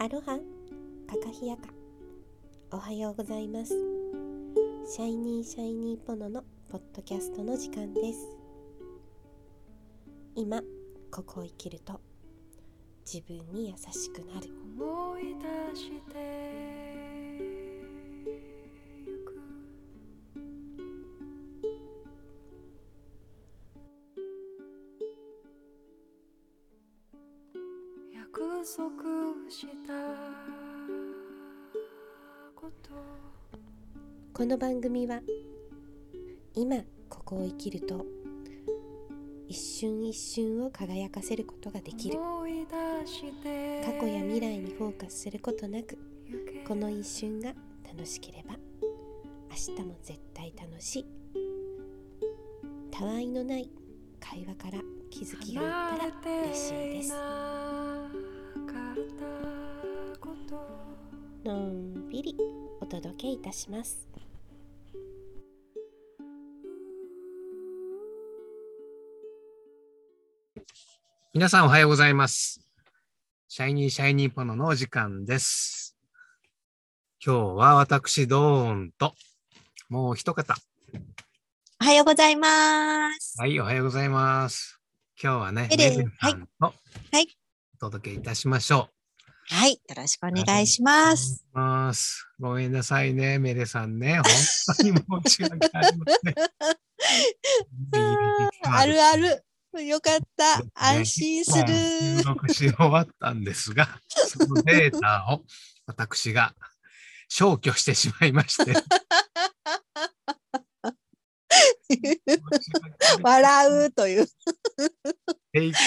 アロハ。カカヒヤカ。おはようございます。シャイニーシャイニーポノのポッドキャストの時間です。今ここを生きると自分に優しくなる。思い出して。束したことこの番組は今ここを生きると一瞬一瞬を輝かせることができる。過去や未来にフォーカスすることなくこの一瞬が楽しければ明日も絶対楽しい。たわいのない会話から気づきがあったら嬉しいです。のんびりお届けいたします皆さんおはようございます。シャイニーシャイニーポノのお時間です。今日は私、ドーンと、もう一方。おはようございます。はい、おはようございます。今日はね、エレンメルさんとはいお届けいたしましょはい、よろしくおう。願いします。ます。ごめんなさいね、メレさんね。本当に申し訳ありません。あるある。よかった。ね安心す収る。録し終わったんですが、そのデータを私が消去してしまいまして。笑うという。テイク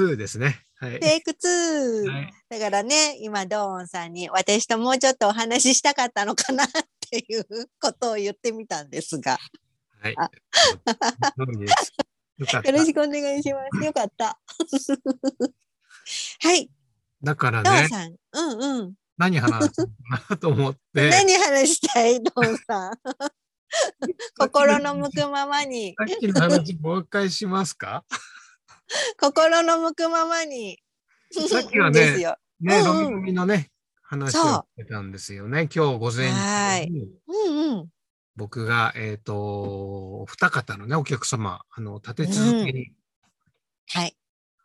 2ですね。はい。テイク2。はいだからね、今、ドーンさんに私ともうちょっとお話ししたかったのかなっていうことを言ってみたんですが、はいよろしくお願いします。よかった。はい、だからね、ドーンさん。うんうん。何話すのかなと思って、何話したい？ドーンさん。心の向くままに。さっきの話もう一回しますか？心の向くままに。さっきはね。ね、うんロミロミのね、話をしてたんですよね。今日午前はい中にうんうん。僕が、えっ、と、二方のね、お客様、あの、立て続けにはい。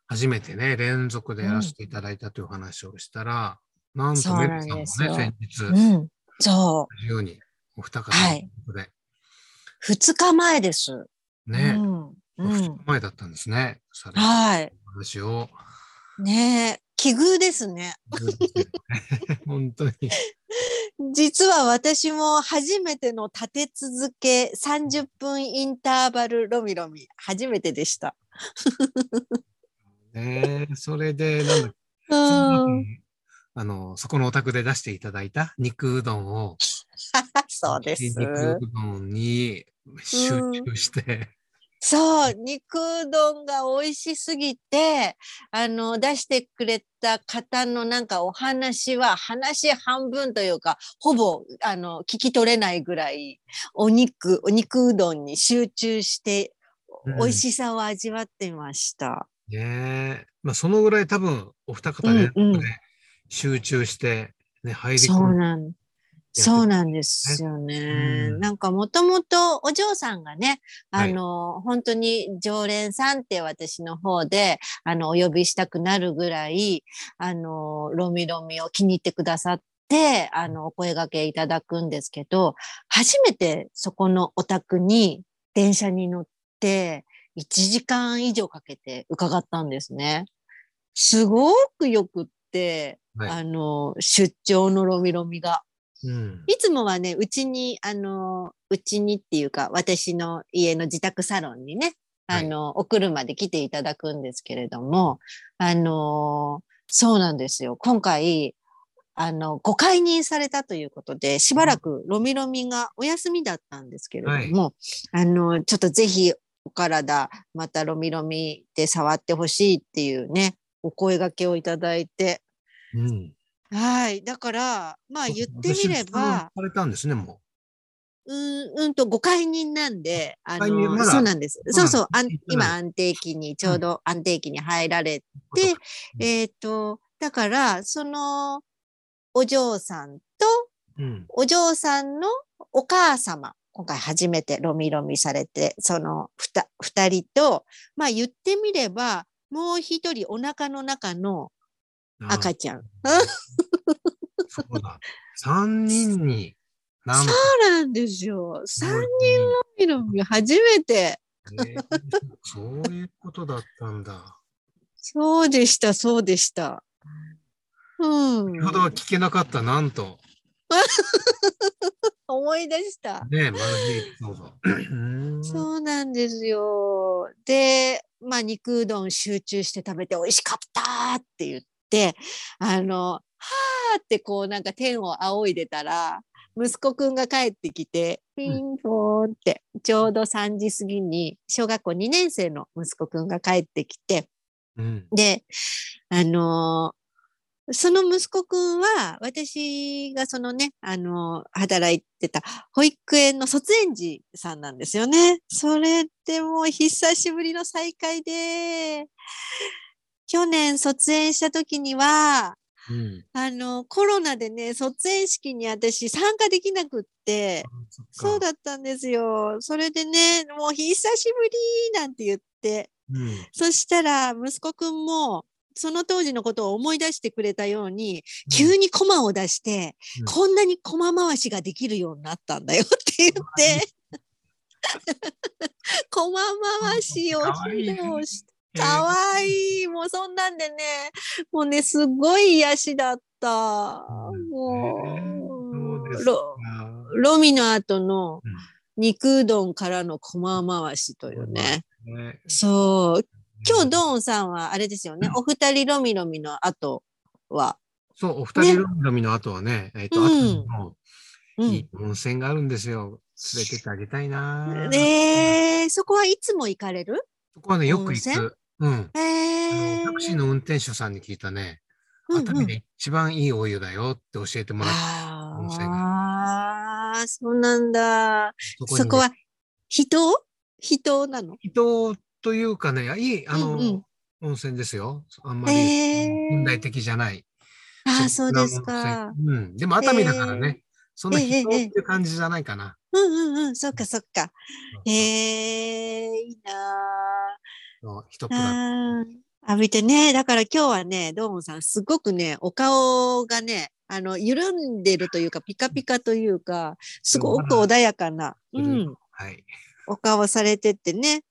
初めてね、連続でやらせていただいたという話をしたら、なんとメルさんもね、先日、うん。そ同じように、お二方はいのことで、う。二日前です。ね、うん。う二日ん。前だったんですね。されたはい。話を。ねえ。奇遇ですね。本当に。実は私も初めての立て続け30分インターバルロミロミ、初めてでした。ねそれで、なんだ。あの、そこのお宅で出していただいた肉うどんを、そうです。肉うどんに集中して、そう、肉うどんが美味しすぎて、あの、出してくれた方のなんかお話は、話半分というか、ほぼ、あの、聞き取れないぐらい、お肉、お肉うどんに集中して、うん。美味しさを味わってました。ねえ。まあ、そのぐらい多分、お二方連うんうん。集中して、ね、入り込んでそうなんですよね。うんなんかもともとお嬢さんがね、はいあの、本当に常連さんって私の方で、あの、お呼びしたくなるぐらい、あの、ロミロミを気に入ってくださって、あの、お声掛けいただくんですけど、初めてそこのお宅に電車に乗って、1時間以上かけて伺ったんですね。すごくよくって、はいあの、出張のロミロミが。うん。いつもはね、うちに、あの、うちにっていうか、私の家の自宅サロンにね、はいあの、お車で来ていただくんですけれども、あの、そうなんですよ。今回、あの、ご解任されたということで、しばらくロミロミがお休みだったんですけれども、あの、ちょっとぜひお体、またロミロミで触ってほしいっていうね、お声掛けをいただいて、うん。はい。だから、まあ言ってみれ私ば、されたんですね、もうん、うんと、ご解任なんで、あの、そうなんです。そうそうそう、あん今安定期に、ちょうど安定期に入られう。でうんえっ、と、だから、その、お嬢さんとうん。お嬢さんのお母様、今回初めてロミロミされて、そのふた二人と、まあ言ってみれば、もう一人お腹の中の赤ちゃん。そうだ。三人に、そうなんですよ。三人ロミロミ初めて。えーそういうことだったんだ。そうでした、そうでした。うん先。ほどは聞けなかった、なんと。思い出した。ねえ、マルゲリータどうぞ。う んそうなんですよ。で、まあ、肉うどん集中して食べて美味しかったって言って、あの、はーってこうなんか天を仰いでたら、息子くんが帰ってきて、ピンポーンって、ちょうど3時過ぎに、小学校2年生の息子くんが帰ってきて、うん。で、あのーその息子くんは、私がそのね、あのー働いてた保育園の卒園児さんなんですよね。それってもう久しぶりの再会で、去年卒園した時には、うん。あの、コロナでね、卒園式に私参加できなくって、そうだ。だったんですよ。それでね、もう久しぶりなんて言って、うん。そしたら息子くんもその当時のことを思い出してくれたように、急にコマを出して、うんこんなにコマ回しができるようになったんだよって言って、コマ回しを披露して、かわいい。もうそんなんでね、もうね、すごい癒しだった。もう、ロロミの後の肉うどんからのコマ回しというね。ねそう。今日、ドーンさんはあれですよね。お二人ロミロミの後は。そう、お二人ロミロミの後はね、えっと、うん熱海のうんいい温泉があるんですよ。連れてってあげたいな。ねえ、そこはいつも行かれる？そこはね、よく行く。うん。えあえのタクシーの運転手さんに聞いたね、熱海で一番いいお湯だよって教えてもらって、温泉ああ、そうなんだ。そこにね。は人人なの？人というかね、いい、あの、うんうん。温泉ですよ。あんまりええ近代的じゃない。ああ、そうですか。うん。でも熱海だからね、そんなええ人っていう感じじゃないかな。うんうんうん、そっかそっか。ええいいなそう一あプラ浴びてね、だから今日はね、どーもさん、すごくね、お顔がね、あの、緩んでるというか、ピカピカというか、すごく穏やかな、ううん。ん、はい。お顔されてってね、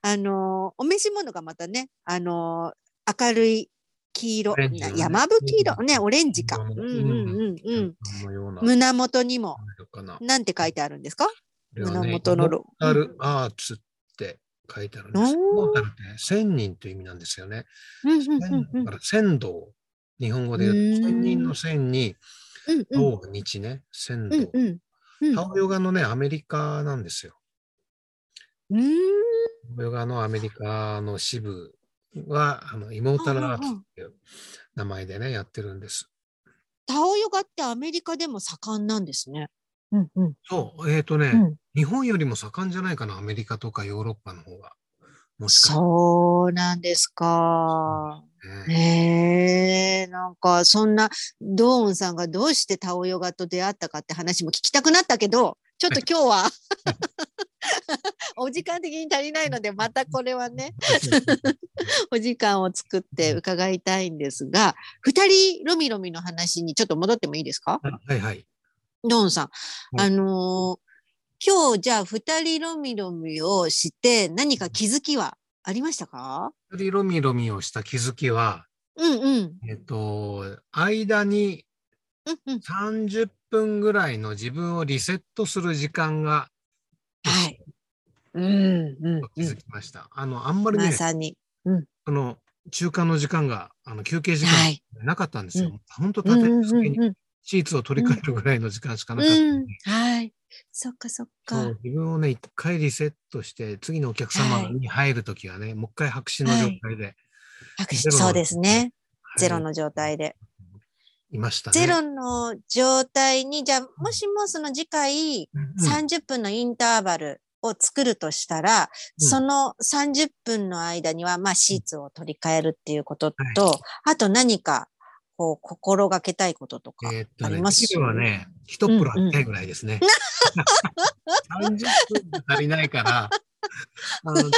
あの、お召し物がまたね、あの、明るい黄色、ね。山吹色、ね、オレンジか。ううんんうん。うん。うん。胸元にも、かな。なんて書いてあるんですか？胸元のロイモータルアーツって書いてあるんです。おータルって千人という意味なんですよね。だから仙道。日本語で言うと、千人の千に、道日ね、仙うん道。タオヨガのね、アメリカなんですよ。うんタオヨガのアメリカの支部は、あの、イモータルアーツっていう名前でね、やってるんです。タオヨガってアメリカでも盛んなんですね。うんうんそう、えっ、とね、うん日本よりも盛んじゃないかな、アメリカとかヨーロッパの方が。もしかそうなんですか。ね。へえ、なんかそんなドーンさんがどうしてタオヨガと出会ったかって話も聞きたくなったけど、ちょっと今日は お時間的に足りないので、またこれはね、お時間を作って伺いたいんですが、二人ロミロミの話にちょっと戻ってもいいですか？はいはい。ドーンさん。はいあのー今日じゃあ二人ロミロミをして何か気づきはありましたか？一人ロミロミをした気づきは、うんうん。えっと、間にうんうん。30分ぐらいの自分をリセットする時間がはい。うんうん気づきました。あの、あんまりまね、さに。その中間の時間が、あの休憩時間はい。なかったんですよ。うん本当うんうん立て続けにうんシーツを取り替えるぐらいの時間しかなかったうんんで。はい。そっかそっか。自分をね、一回リセットして、次のお客様に入るときはね、もう一回白紙の状態で、拍手ゼロのそうですね。はいゼロの状態で。いましたね。ゼロの状態に、じゃあ、もしもその次回うんうん30分のインターバルを作るとしたら、うんその30分の間には、まあ、シーツを取り替えるっていうことと、はあと何か、こう、心がけたいこととかあります？できればね、一プロあったいぐらいですね。30分じゃ足りないから、あの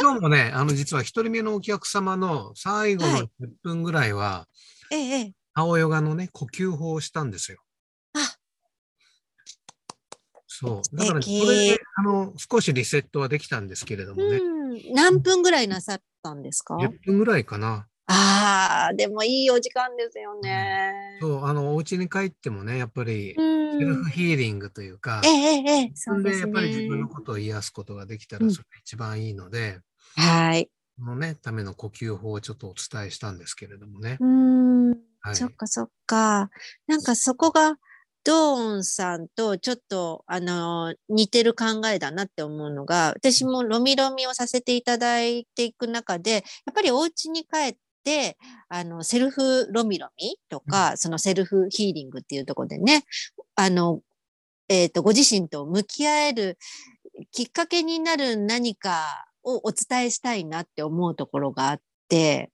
今日もね、あの、実は一人目のお客様の最後のはい10分ぐらいは、ええええ、青ヨガのね、呼吸法をしたんですよ。あそう。だから、ね、これで、あの、少しリセットはできたんですけれどもね、うん。何分ぐらいなさったんですか？10分ぐらいかな。ああ、でもいいお時間ですよね。そう、あの、お家に帰ってもね、やっぱり、うんセルフヒーリングというかえ、えええええ、そうですでやっぱり自分ねの。ことを癒すことができたうんらそれが一番いいので、はい。そのね、ための呼吸法をちょっとお伝えしたんですけれどもね。うん。はい。そっかそっか。なんかそこが、ドーンさんとちょっと、あの、似てる考えだなって思うのが、私もロミロミをさせていただいていく中で、やっぱりお家に帰って、あの、セルフロミロミとか、そのセルフヒーリングっていうところでね、あの、えっ、と、ご自身と向き合えるきっかけになる何かをお伝えしたいなって思うところがあって、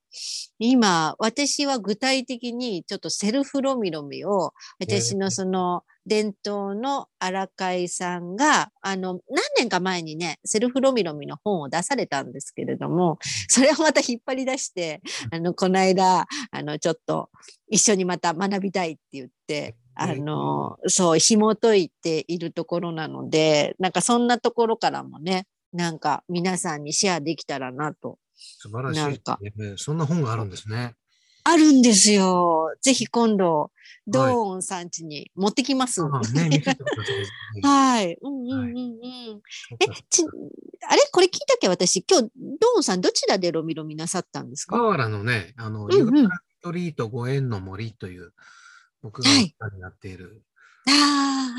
今、私は具体的にちょっとセルフロミロミを、私のその伝統の荒海さんが、あの、何年か前にね、セルフロミロミの本を出されたんですけれども、それをまた引っ張り出して、あの、この間、あの、ちょっと一緒にまた学びたいって言って、あの、そう、紐解いているところなので、なんかそんなところからもね、なんか皆さんにシェアできたらなと素晴らしい。そんな本があるんですね。あるんですよ。ぜひ今度、ドーンさん家に持ってきます。あね、見せてくださ い。はい。うんうんうんうん。え、ち、あれ？これ聞いたっけ私、今日、ドーンさんどちらでロミロミなさったんですか？河原のね、あの、んうんユーラストリートご縁の森という、僕がお世話になっている、あ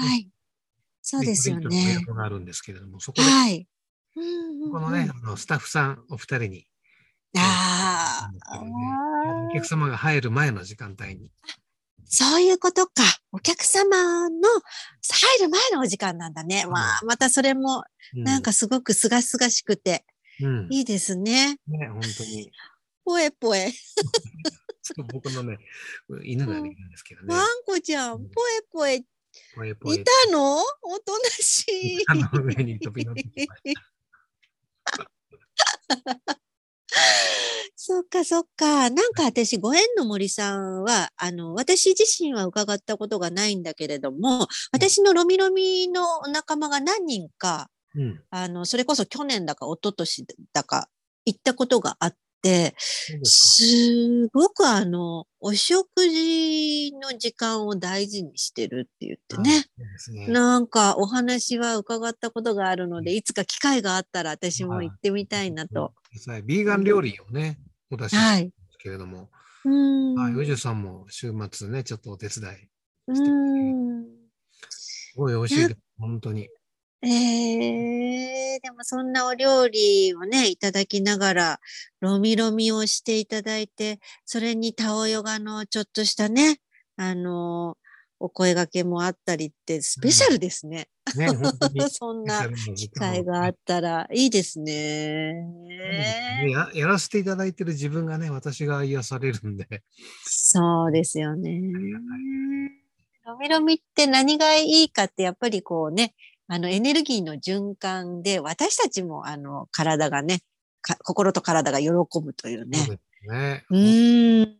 あ、はい。そうですよねがあるんですけれども、そこで、はい。うんうんうんこのね、あのスタッフさんお二人に、ああ、お客様が入る前の時間帯に、そういうことか。お客様の入る前のお時間なんだね。まあ、またそれも、うなんかすごくすがすがしくて、うん、いいですね。ね、本当に、ぽえぽえ。そう僕のね、犬がいるんですけどね。ワ、ンコちゃん、ぽえぽえ、いぽえぽえたの？おとなしい。あの？上に飛び乗ってきまし そっかそっか。なんか私、ご縁の森さんは、あの、私自身は伺ったことがないんだけれども、私のロミロミの仲間が何人か、うん、あの、それこそ去年だか一昨年だか行ったことがあって、すすごくあの、お食事の時間を大事にしてるって言ってか。ね。ね。なんかお話は伺ったことがあるので、いつか機会があったら私も行ってみたいなと。実際、ビーガン料理をね、お出ししてるはい。んですけれども。はい、宇治さんも週末ね、ちょっとお手伝い、うーん。すごい美味しいです、本当に。えー、でもそんなお料理をね、いただきながら、ロミロミをしていただいて、それにタオヨガのちょっとしたね、あのお声掛けもあったりって、スペシャルですね。ね。そんな機機会があったらいいですね。ややらせていただいてる自分がね、私が癒されるんで、そうですよね。ロミロミって何がいいかって、やっぱりこうね、あのエネルギーの循環で、私たちもあの体がね、か心と体が喜ぶというそうね。うーん、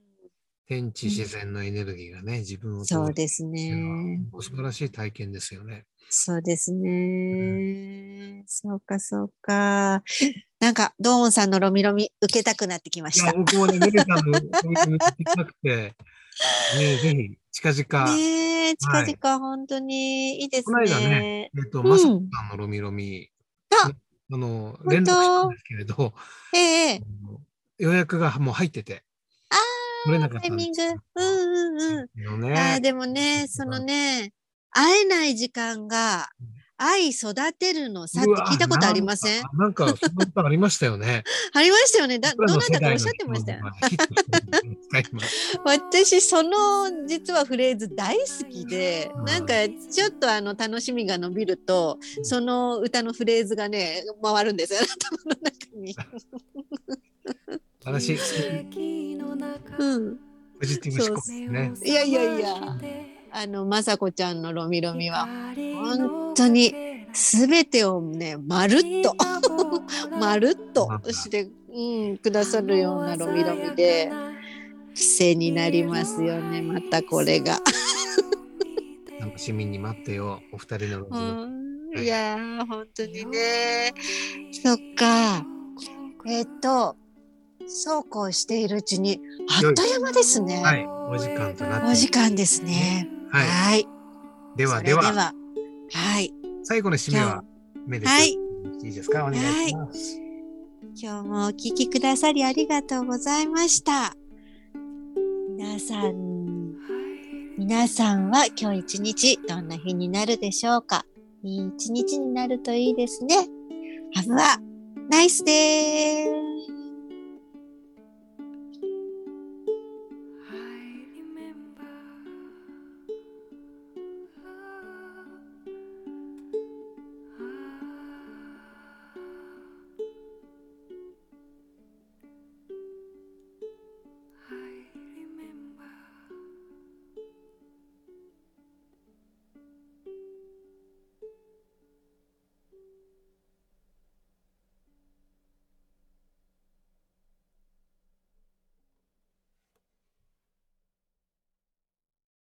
天地自然のエネルギーがね、自分を通そうですね。素晴らしい体験ですよね。そうですね。そうか、そうか。なんか、ドーンさんのロミロミ受けたくなってきました。僕もね、メリさんのお店に行きたくて、ね、ぜひ、近々、ねえ、近はい々本当にいいですこの間ねね。えっと、うんまさこさんのロミロミ、あねあの、当？連絡したんですけれど、ええ、予約がもう入ってて、あ取れなかあ、タイミング。うんうんうん。ねー。でもね、そのね、会えない時間が愛育てるのさって聞いたことありません？なんか、なんかそんなことありましたよね。ありましたよね。だ、どなたかおっしゃってましたよ。私、その実はフレーズ大好きで、うんなんかちょっとあの楽しみが伸びると、その歌のフレーズがね、回るんですよ、頭の中に。私、うん。ポジティブ思考ですね。いやいやいやあの、まさこちゃんのロミロミは、本当にすべてをね、まるっと、まるっとして、うん、くださるようなロミロミで、癖になりますよね、またこれが。楽しみに待ってよ、お二人のロうミロミ。ん、いやー、本当にね。そっか。えっ、と、そうこうしているうちに、あっという間ですね。はい、お時間となってお時間ですね。はい。はい。ではででは、は。はい。最後の締めは、目ではいいいですか？お願いします。今日もお聞きくださりありがとうございました。皆さん、皆さんは今日一日どんな日になるでしょうか？いい一日になるといいですね。Have a nice day!